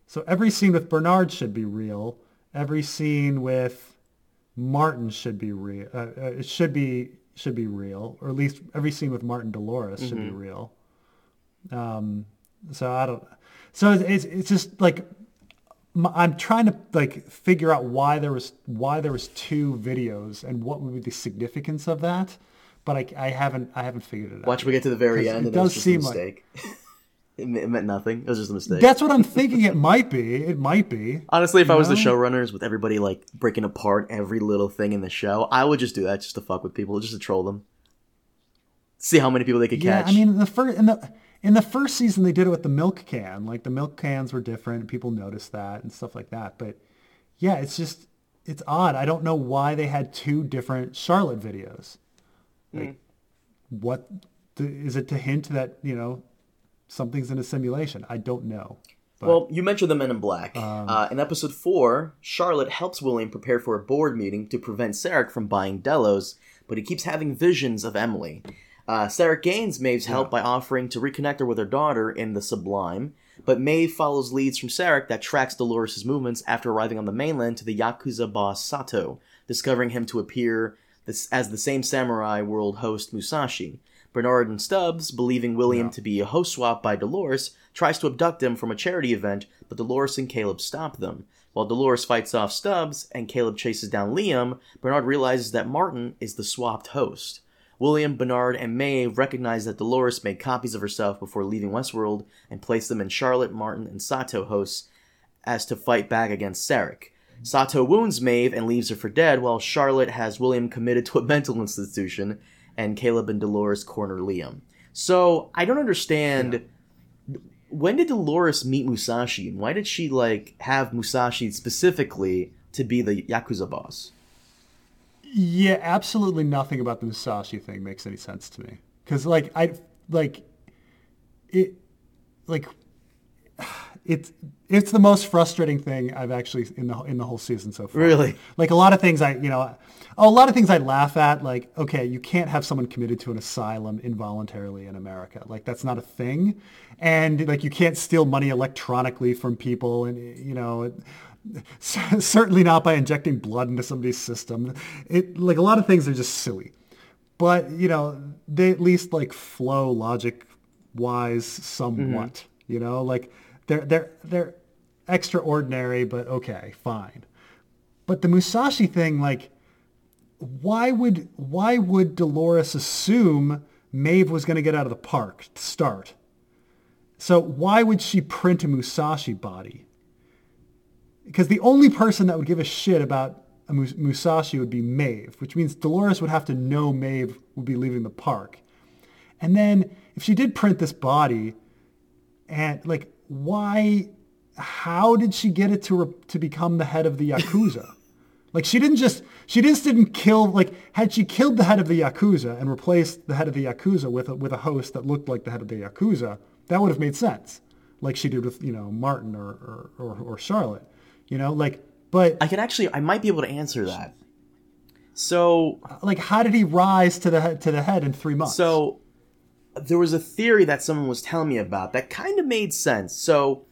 So every scene with Bernard should be real. Every scene with Martin should be real. Uh, uh, it should be should be real, or at least every scene with Martin Dolores should be real. Um, so I don't. So it's, it's, just like I'm trying to like figure out why there was why there was two videos and what would be the significance of that, but I, I haven't I haven't figured it out. Watch we get to the very end, it and it does just seem a like- mistake. *laughs* it, it meant nothing. It was just a mistake. That's what I'm thinking. It might be. It might be. Honestly, if I was the know? showrunners with everybody like breaking apart every little thing in the show, I would just do that just to fuck with people, just to troll them. See how many people they could Yeah, catch. I mean, the first and the in the first season they did it with the milk can. Like the milk cans were different. People noticed that and stuff like that. But yeah, it's just it's odd. I don't know why they had two different Charlotte videos. Like, what th- is it to hint that you know something's in a simulation? I don't know. But, Well, you mentioned the Men in Black. Um, uh, in episode four, Charlotte helps William prepare for a board meeting to prevent Serac from buying Delos, but he keeps having visions of Emily. Uh, Serac gains Maeve's help by offering to reconnect her with her daughter in the Sublime, but Maeve follows leads from Serac that tracks Dolores' movements after arriving on the mainland to the Yakuza boss Sato, discovering him to appear this, as the same samurai world host Musashi. Bernard and Stubbs, believing William to be a host swap by Dolores, tries to abduct him from a charity event, but Dolores and Caleb stop them. While Dolores fights off Stubbs and Caleb chases down Liam, Bernard realizes that Martin is the swapped host. William, Bernard, and Maeve recognize that Dolores made copies of herself before leaving Westworld and placed them in Charlotte, Martin, and Sato hosts as to fight back against Serac. Sato wounds Maeve and leaves her for dead, while Charlotte has William committed to a *laughs* mental institution, and Caleb and Dolores corner Liam. So I don't understand. When did Dolores meet Musashi, and why did she like have Musashi specifically to be the Yakuza boss? Yeah, absolutely nothing about the Musashi thing makes any sense to me. Because like I like it, like *sighs* it's it's the most frustrating thing I've actually in the in the whole season so far. Really? Like a lot of things I you know, a lot of things I laugh at. Like okay, you can't have someone committed to an asylum involuntarily in America. Like that's not a thing, and like you can't steal money electronically from people, and you know. *laughs* Certainly not by injecting blood into somebody's system. It like a lot of things are just silly, but you know they at least like flow logic wise somewhat. Mm-hmm. You know, like they're they're they're extraordinary, but okay, fine. But the Musashi thing, like, why would why would Dolores assume Maeve was going to get out of the park to start? So why would she print a Musashi body? Because the only person that would give a shit about a Musashi would be Maeve, which means Dolores would have to know Maeve would be leaving the park. And then if she did print this body, and like why, how did she get it to re- to become the head of the yakuza? *laughs* like she didn't just she just didn't kill like had she killed the head of the yakuza and replaced the head of the yakuza with a, with a host that looked like the head of the yakuza, that would have made sense, like she did with you know Martin or or, or, or Charlotte, you know like but I can actually I might be able to answer that. So like how did he rise to the head to the head in three months? So there was a theory that someone was telling me about that kind of made sense. So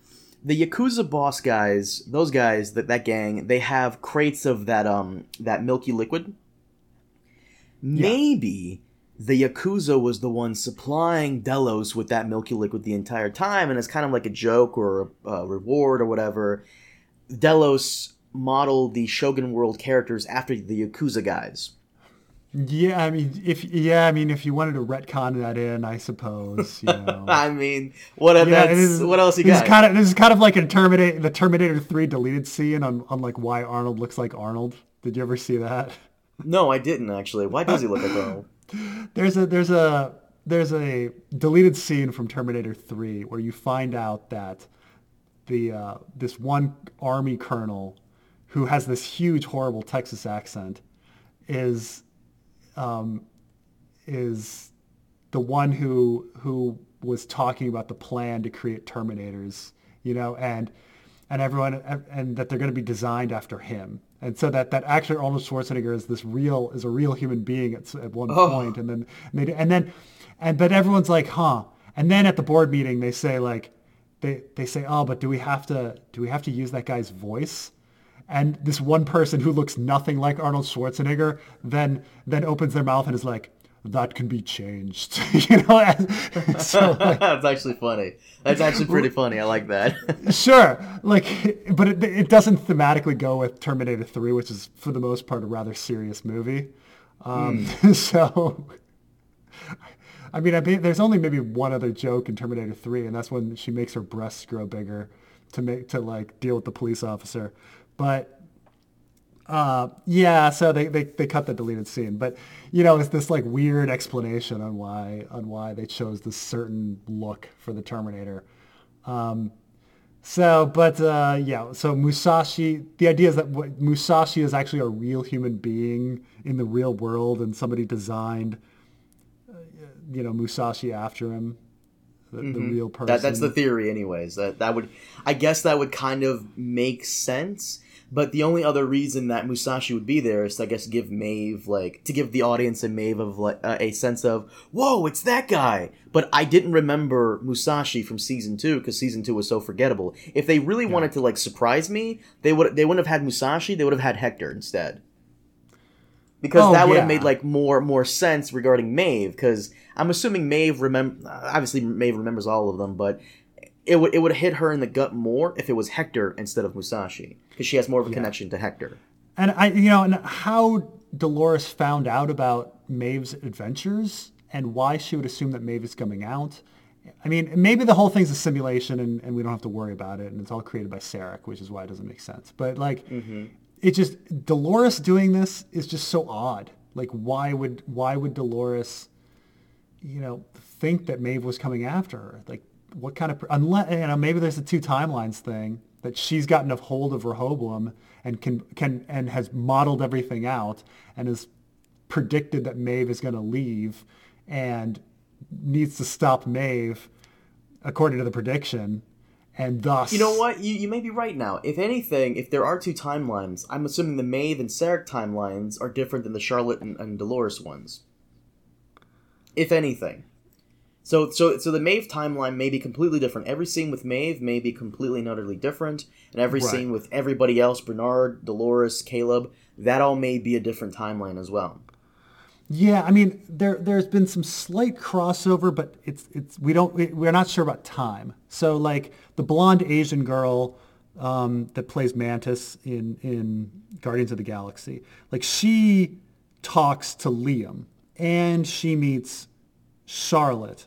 the Yakuza boss guys, those guys, that that gang, they have crates of that um that milky liquid. Yeah. Maybe the Yakuza was the one supplying Delos with that milky liquid the entire time, and it's kind of like a joke or a, a reward or whatever. Delos modeled the Shogun World characters after the Yakuza guys. Yeah, I mean, if yeah, I mean, if you wanted to retcon that in, I suppose. You *laughs* know. I mean, what yeah, is, what else you this got? Is kind of, this is kind of like a Terminator, the Terminator Three deleted scene on on like why Arnold looks like Arnold. Did you ever see that? No, I didn't actually. Why does he look like Arnold? *laughs* There's a there's a there's a deleted scene from Terminator Three where you find out that the uh, this one army colonel who has this huge horrible Texas accent is um, is the one who who was talking about the plan to create Terminators, you know, and and everyone and that they're going to be designed after him, and so that that actually Arnold Schwarzenegger is this real is a real human being at, at one oh. point, and then and, they, and then and but everyone's like, huh, and then at the board meeting they say like they they say, oh, but do we have to do we have to use that guy's voice? and this one person who looks nothing like Arnold Schwarzenegger then then opens their mouth and is like, that can be changed. *laughs* you know, so *laughs* like, that's actually funny. That's actually pretty funny. I like that. *laughs* sure, like, but it, it doesn't thematically go with Terminator Three, which is for the most part a rather serious movie. Um, mm. So, I mean, I mean, there's only maybe one other joke in Terminator Three, and that's when she makes her breasts grow bigger to make to like deal with the police officer. But uh, yeah, so they, they, they cut the deleted scene, but you know, it's this like weird explanation on why on why they chose this certain look for the Terminator. Um, so, but uh, yeah, so Musashi. The idea is that Musashi is actually a real human being in the real world, and somebody designed, you know, Musashi after him, the, mm-hmm. the real person. That, that's the theory, anyways. That that would, I guess, that would kind of make sense but the only other reason that Musashi would be there is, to, I guess, give Maeve like to give the audience and Maeve of like uh, a sense of, whoa, it's that guy. But I didn't remember Musashi from season two because season two was so forgettable. If they really yeah. wanted to like surprise me, they would they wouldn't have had Musashi. They would have had Hector instead. Because oh, that would yeah. have made like more more sense regarding Maeve. Because I'm assuming Maeve remember obviously Maeve remembers all of them, but it would it would hit her in the gut more if it was Hector instead of Musashi because she has more of a yeah. connection to Hector. And I, you know, and how Dolores found out about Maeve's adventures and why she would assume that Maeve is coming out. I mean, maybe the whole thing's a simulation and, and we don't have to worry about it and it's all created by Serac, which is why it doesn't make sense. But like, mm-hmm. It just Dolores doing this is just so odd. Like, why would why would Dolores, you know, think that Maeve was coming after her? Like, what kind of unless you know maybe there's a two timelines thing that she's gotten a hold of Rehoboam and can can and has modeled everything out and has predicted that Maeve is going to leave and needs to stop Maeve according to the prediction and thus you know what you, you may be right now if anything if there are two timelines i'm assuming the maeve and serac timelines are different than the charlotte and, and dolores ones if anything so, so, so the Maeve timeline may be completely different. Every scene with Maeve may be completely and utterly different, and every right. scene with everybody else, Bernard, Dolores, Caleb, that all may be a different timeline as well. Yeah, I mean, there there's been some slight crossover, but it's it's we don't we're not sure about time. So like the blonde Asian girl um, that plays Mantis in in Guardians of the Galaxy, like she talks to Liam, and she meets Charlotte.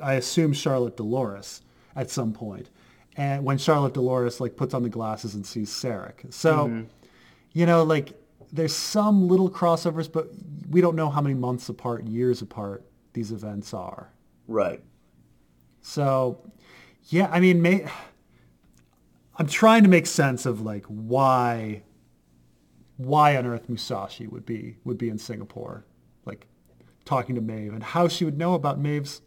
I assume Charlotte Dolores at some point, and when Charlotte Dolores like puts on the glasses and sees Serac. So, mm-hmm. you know, like there's some little crossovers, but we don't know how many months apart, years apart these events are. Right. So, yeah, I mean, may, I'm trying to make sense of like why why on earth Musashi would be would be in Singapore, like talking to Maeve and how she would know about Maeve's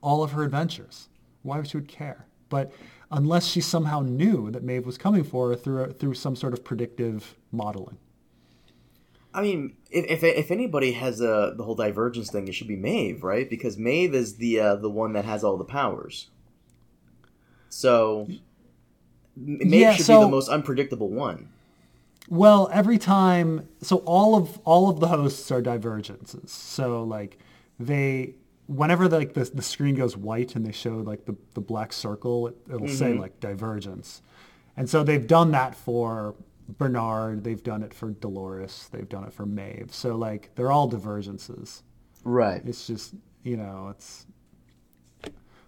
all of her adventures. Why would she would care? But unless she somehow knew that Maeve was coming for her through through some sort of predictive modeling. I mean, if if, if anybody has a the whole divergence thing, it should be Maeve, right? Because Maeve is the uh, the one that has all the powers. So Maeve yeah, should so, be the most unpredictable one. Well, every time, so all of all of the hosts are divergences. So like they, whenever the, like the, the screen goes white and they show like the, the black circle, it, will mm-hmm. say like divergence. And so they've done that for Bernard. They've done it for Dolores. They've done it for Maeve. So like they're all divergences. Right. It's just you know it's.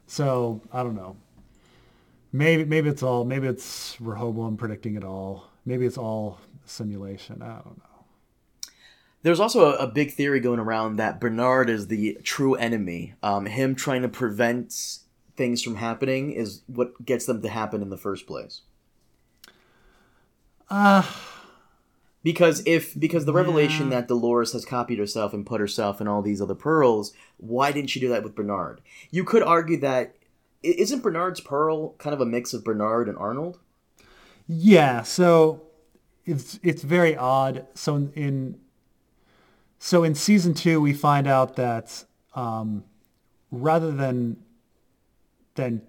So I don't know. Maybe maybe it's all maybe it's Rehoboam predicting it all. Maybe it's all simulation. I don't know. There's also a, a, big theory going around that Bernard is the true enemy. Um, him trying to prevent things from happening is what gets them to happen in the first place. Uh because if because the revelation yeah. that Dolores has copied herself and put herself in all these other pearls, why didn't she do that with Bernard? You could argue that isn't Bernard's pearl kind of a mix of Bernard and Arnold? Yeah, so it's it's very odd. So in, in so in season two, we find out that um, rather than than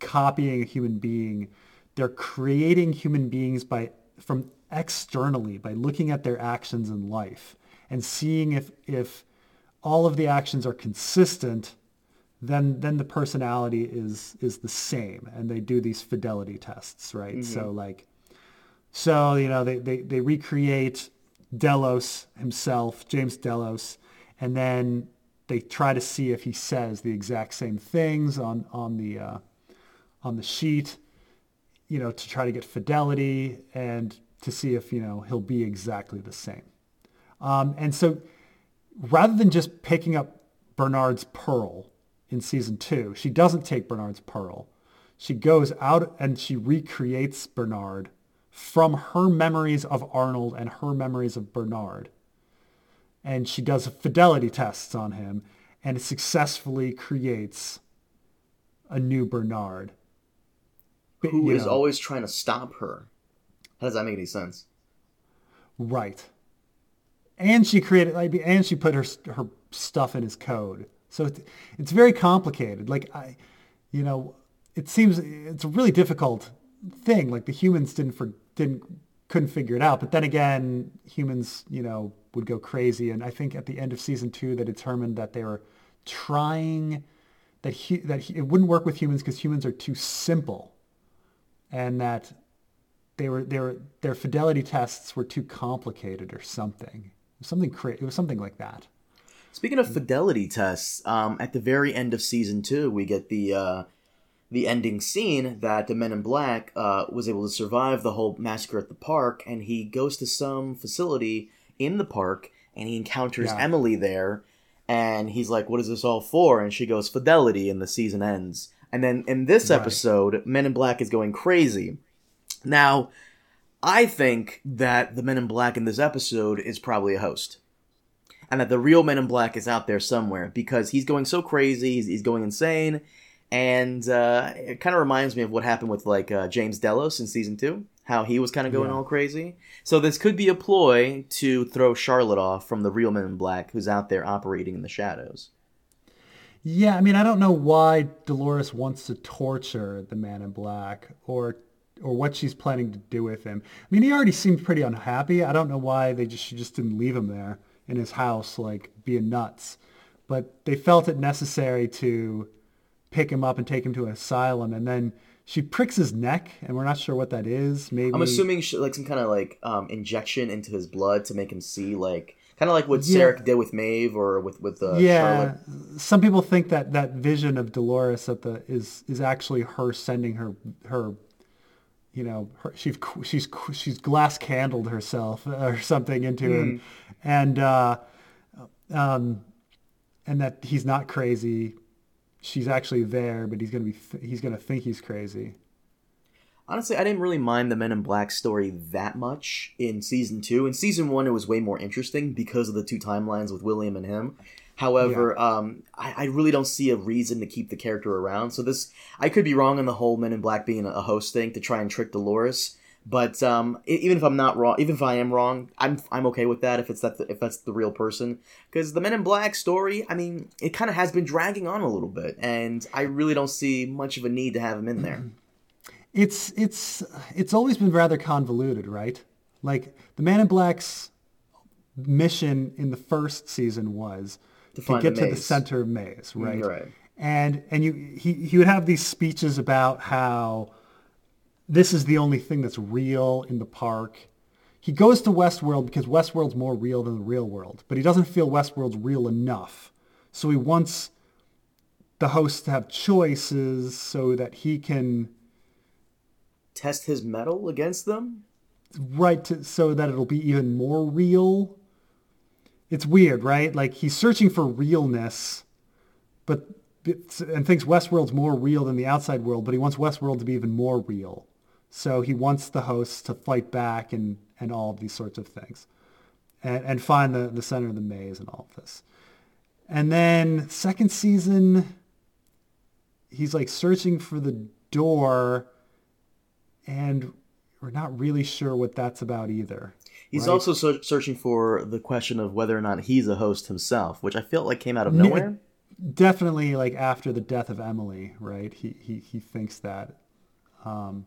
copying a human being, they're creating human beings by from externally by looking at their actions in life and seeing if if all of the actions are consistent then then the personality is is the same. And they do these fidelity tests right? Mm-hmm. so like so you know they, they they recreate delos himself james delos and then they try to see if he says the exact same things on on the uh, on the sheet you know to try to get fidelity and to see if you know he'll be exactly the same um, and so rather than just picking up bernard's pearl in season two. She doesn't take Bernard's pearl. She goes out and she recreates Bernard from her memories of Arnold and her memories of Bernard. And she does fidelity tests on him and successfully creates a new Bernard. Who is know. always trying to stop her. How does that make any sense? Right. And she created, and she put her her stuff in his code. So it's, it's very complicated. Like I, you know, it seems it's a really difficult thing. Like the humans didn't for, didn't couldn't figure it out. But then again, humans, you know, would go crazy. And I think at the end of season two, they determined that they were trying that he, that he, it wouldn't work with humans because humans are too simple, and that they were their their fidelity tests were too complicated or something. Something cra- it was something like that. Speaking of fidelity tests, um, at the very end of season two, we get the uh, the ending scene that the Men in Black uh, was able to survive the whole massacre at the park, and he goes to some facility in the park, and he encounters yeah. Emily there, and he's like, "What is this all for?" And she goes, "Fidelity," and the season ends. And then in this right. episode, Men in Black is going crazy. Now, I think that the Men in Black in this episode is probably a host and that the real Men in Black is out there somewhere because he's going so crazy, he's, he's going insane, and uh, it kind of reminds me of what happened with like uh, James Delos in season two, how he was kind of going yeah. all crazy. So this could be a ploy to throw Charlotte off from the real Men in Black, who's out there operating in the shadows. Yeah, I mean, I don't know why Dolores wants to torture the Man in Black or or what she's planning to do with him. I mean, he already seemed pretty unhappy. I don't know why they just she just didn't leave him there in his house, like being nuts. But they felt it necessary to pick him up and take him to an asylum and then she pricks his neck, and we're not sure what that is. Maybe I'm assuming sh- like some kind of like um, injection into his blood to make him see like kind of like what Yeah. Serac did with Maeve or with with uh, yeah. Charlotte. Some people think that that vision of Dolores at the is is actually her sending her her. You know, her, she's she's she's glass candled herself or something into him, and uh, um, and that he's not crazy. She's actually there, but he's gonna be th- he's gonna think he's crazy. Honestly, I didn't really mind the Men in Black story that much in season two. In season one, it was way more interesting because of the two timelines with William and him. However, um, I, I really don't see a reason to keep the character around. So this, I could be wrong on the whole Men in Black being a host thing to try and trick Dolores. But um, even if I'm not wrong, even if I am wrong, I'm I'm okay with that if it's that if that's the real person. Because the Men in Black story, I mean, it kind of has been dragging on a little bit, and I really don't see much of a need to have him in there. *clears throat* it's it's it's always been rather convoluted, right? Like the Man in Black's mission in the first season was to, find get the to the center of maze, mm, right? right. And and you he he would have these speeches about how this is the only thing that's real in the park. He goes to Westworld because Westworld's more real than the real world, but he doesn't feel Westworld's real enough. So he wants the host to have choices so that he can Test his mettle against them. right so that it'll be even more real. It's weird, right? Like he's searching for realness, but and thinks Westworld's more real than the outside world, but he wants Westworld to be even more real. So he wants the hosts to fight back and, and all of these sorts of things and, and find the, the center of the maze and all of this. And then second season, he's like searching for the door and we're not really sure what that's about either. He's Right. also ser- searching for the question of whether or not he's a host himself, which I felt like came out of nowhere. Definitely like after the death of Emily, right? He he he thinks that. Um,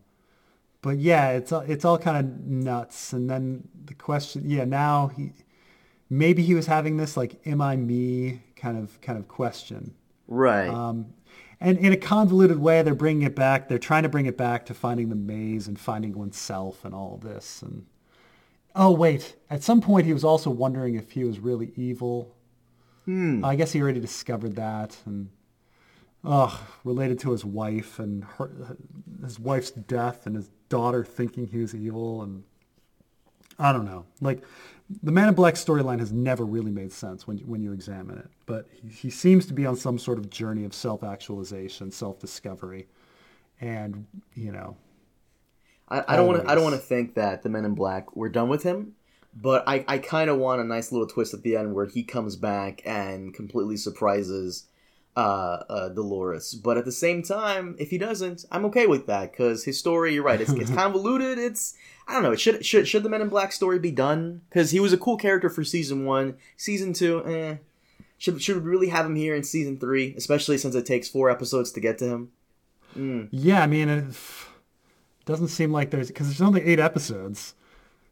but yeah, it's all it's all kind of nuts. And then the question, yeah, now he maybe he was having this like "Am I me?" kind of kind of question. Right. Um, and in a convoluted way, they're bringing it back. They're trying to bring it back to finding the maze and finding oneself and all this. And oh wait, at some point he was also wondering if he was really evil. Hmm. I guess he already discovered that, and oh, related to his wife and her, his wife's death and his daughter thinking he was evil, and I don't know. Like the Man in Black storyline has never really made sense when when you examine it, but he, he seems to be on some sort of journey of self-actualization, self-discovery, and you know, I, I don't want to. I don't want to think that the Men in Black were done with him, but I, I kind of want a nice little twist at the end where he comes back and completely surprises uh, uh, Dolores. But at the same time, if he doesn't, I'm okay with that because his story. You're right. It's, it's *laughs* convoluted. It's I don't know. It should should should the Men in Black story be done? Because he was a cool character for season one. Season two, eh. Should should we really have him here in season three? Especially since it takes four episodes to get to him. yeah. I mean, it doesn't seem like there's because there's only eight episodes.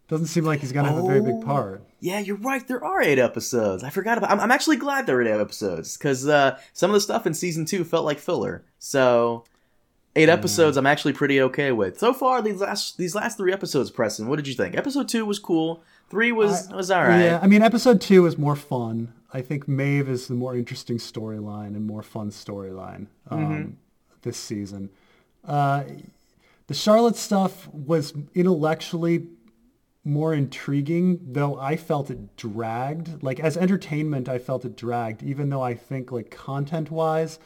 Doesn't seem like he's gonna have a very Oh. big part. Yeah, you're right. There are eight episodes. I forgot about. I'm, I'm actually glad there were eight episodes because uh, some of the stuff in season two felt like filler. So, eight episodes, I'm actually pretty okay with so far. These last these last three episodes, Preston. What did you think? Episode two was cool. Three was was all right. Yeah, I mean, episode two was more fun. I think Maeve is the more interesting storyline and more fun storyline um, Mm-hmm. this season. Uh, the Charlotte stuff was intellectually more intriguing, though I felt it dragged. Like as entertainment, I felt it dragged, even though I think like content-wise,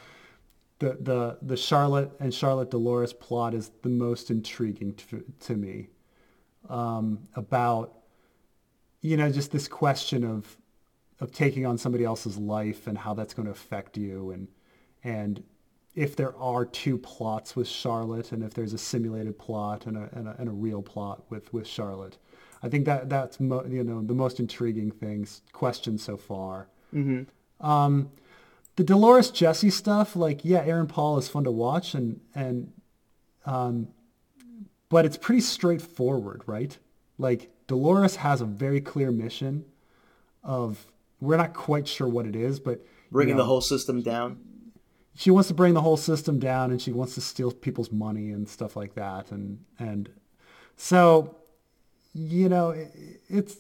the the the Charlotte and Charlotte Dolores plot is the most intriguing to, to me um, about you know just this question of of taking on somebody else's life and how that's going to affect you and and if there are two plots with Charlotte and if there's a simulated plot and a, and a, and a real plot with, with Charlotte. I think that that's mo- you know the most intriguing things question so far. Um, the Dolores Jesse stuff, like yeah, Aaron Paul is fun to watch and and um, but it's pretty straightforward, right? Like Dolores has a very clear mission of we're not quite sure what it is, but you Bringing know, the whole system down. she wants to bring the whole system down, and she wants to steal people's money and stuff like that, and and so you know it, it's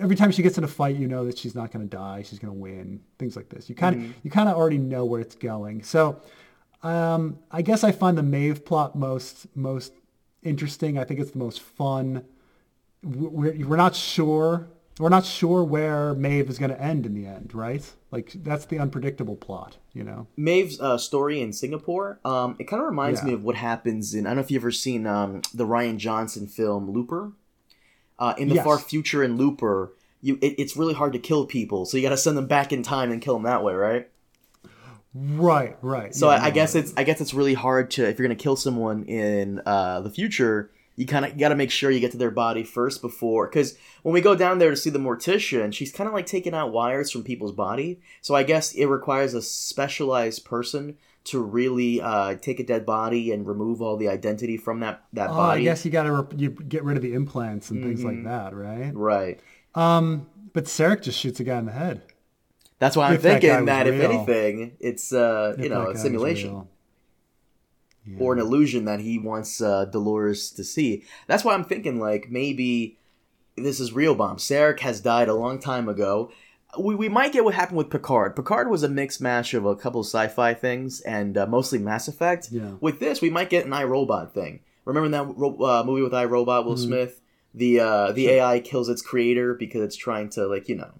every time she gets in a fight, you know that she's not going to die. She's going to win. Things like this. You kind of mm-hmm. you kind of already know where it's going. So um, I guess I find the Maeve plot most most interesting. I think it's the most fun. We're, we're not sure. We're not sure where Maeve is going to end in the end, right? Like that's the unpredictable plot, you know. Maeve's uh, story in Singapore. Um, it kind of reminds yeah. me of what happens in. I don't know if you've ever seen um, the Rian Johnson film Looper. Uh, in the yes. far future in Looper, you it, it's really hard to kill people, so you got to send them back in time and kill them that way, right? Right, right. So yeah, I, I, guess it's I guess it's really hard to if you're gonna kill someone in uh, the future, you kind of got to make sure you get to their body first before because when we go down there to see the mortician, she's kind of like taking out wires from people's body. So I guess it requires a specialized person to really uh, take a dead body and remove all the identity from that that oh, body. I guess you got to re- you get rid of the implants and mm-hmm. things like mm-hmm. that, right? Right. Um, but Serac just shoots a guy in the head. That's why I'm if thinking that, that if anything, it's uh, you know a simulation. Yeah. Or an illusion that he wants uh, Dolores to see. That's why I'm thinking like maybe this is real bomb. Serac has died a long time ago we, we might get what happened with Picard. Picard was a mixed mash of a couple of sci-fi things and uh, mostly Mass Effect. Yeah. With this, we might get an iRobot thing. Remember that uh, movie with iRobot, Will mm-hmm. Smith? The uh, the sure. AI kills its creator because it's trying to like you know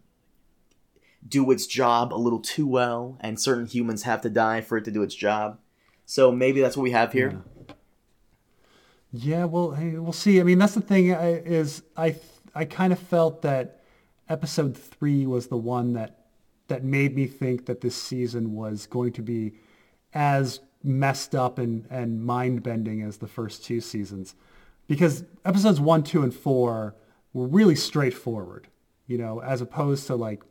do its job a little too well, and certain humans have to die for it to do its job. So maybe that's what we have here. Yeah, yeah well, hey, we'll see. I mean, that's the thing is I I kind of felt that episode three was the one that that made me think that this season was going to be as messed up and, and mind bending as the first two seasons. Because episodes one, two, and four were really straightforward, you know, as opposed to like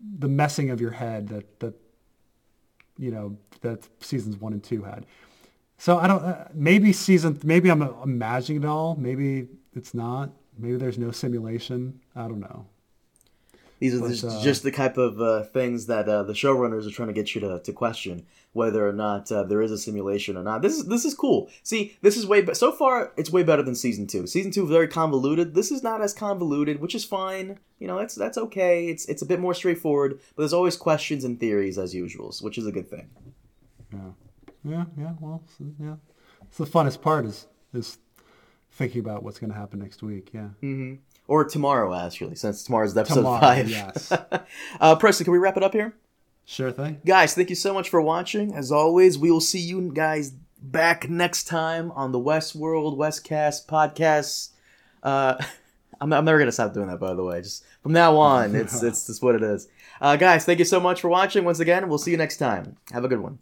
the messing of your head that, that you know, that seasons one and two had. So I don't, uh, maybe season, maybe I'm imagining it all. Maybe it's not. Maybe there's no simulation. I don't know. These are but, just, uh, just, the type of uh, things that uh, the showrunners are trying to get you to, to question whether or not uh, there is a simulation or not. This is this is cool. See, this is way be- so far it's way better than season two. Season two very convoluted. This is not as convoluted, which is fine. You know, that's that's okay. It's it's a bit more straightforward, but there's always questions and theories as usual, which is a good thing. Yeah, yeah, yeah. Well, yeah. It's the funnest part is is thinking about what's going to happen next week. Yeah. Mm-hmm. Or tomorrow, actually, since tomorrow's episode tomorrow, five. Yes. *laughs* uh, Preston, can we wrap it up here? Sure thing. Guys, thank you so much for watching. As always, we will see you guys back next time on the West Westworld Westcast podcast. Uh, *laughs* I'm, I'm never gonna stop doing that, by the way. Just from now on, it's *laughs* it's just what it is. Uh, guys, thank you so much for watching once again. We'll see you next time. Have a good one.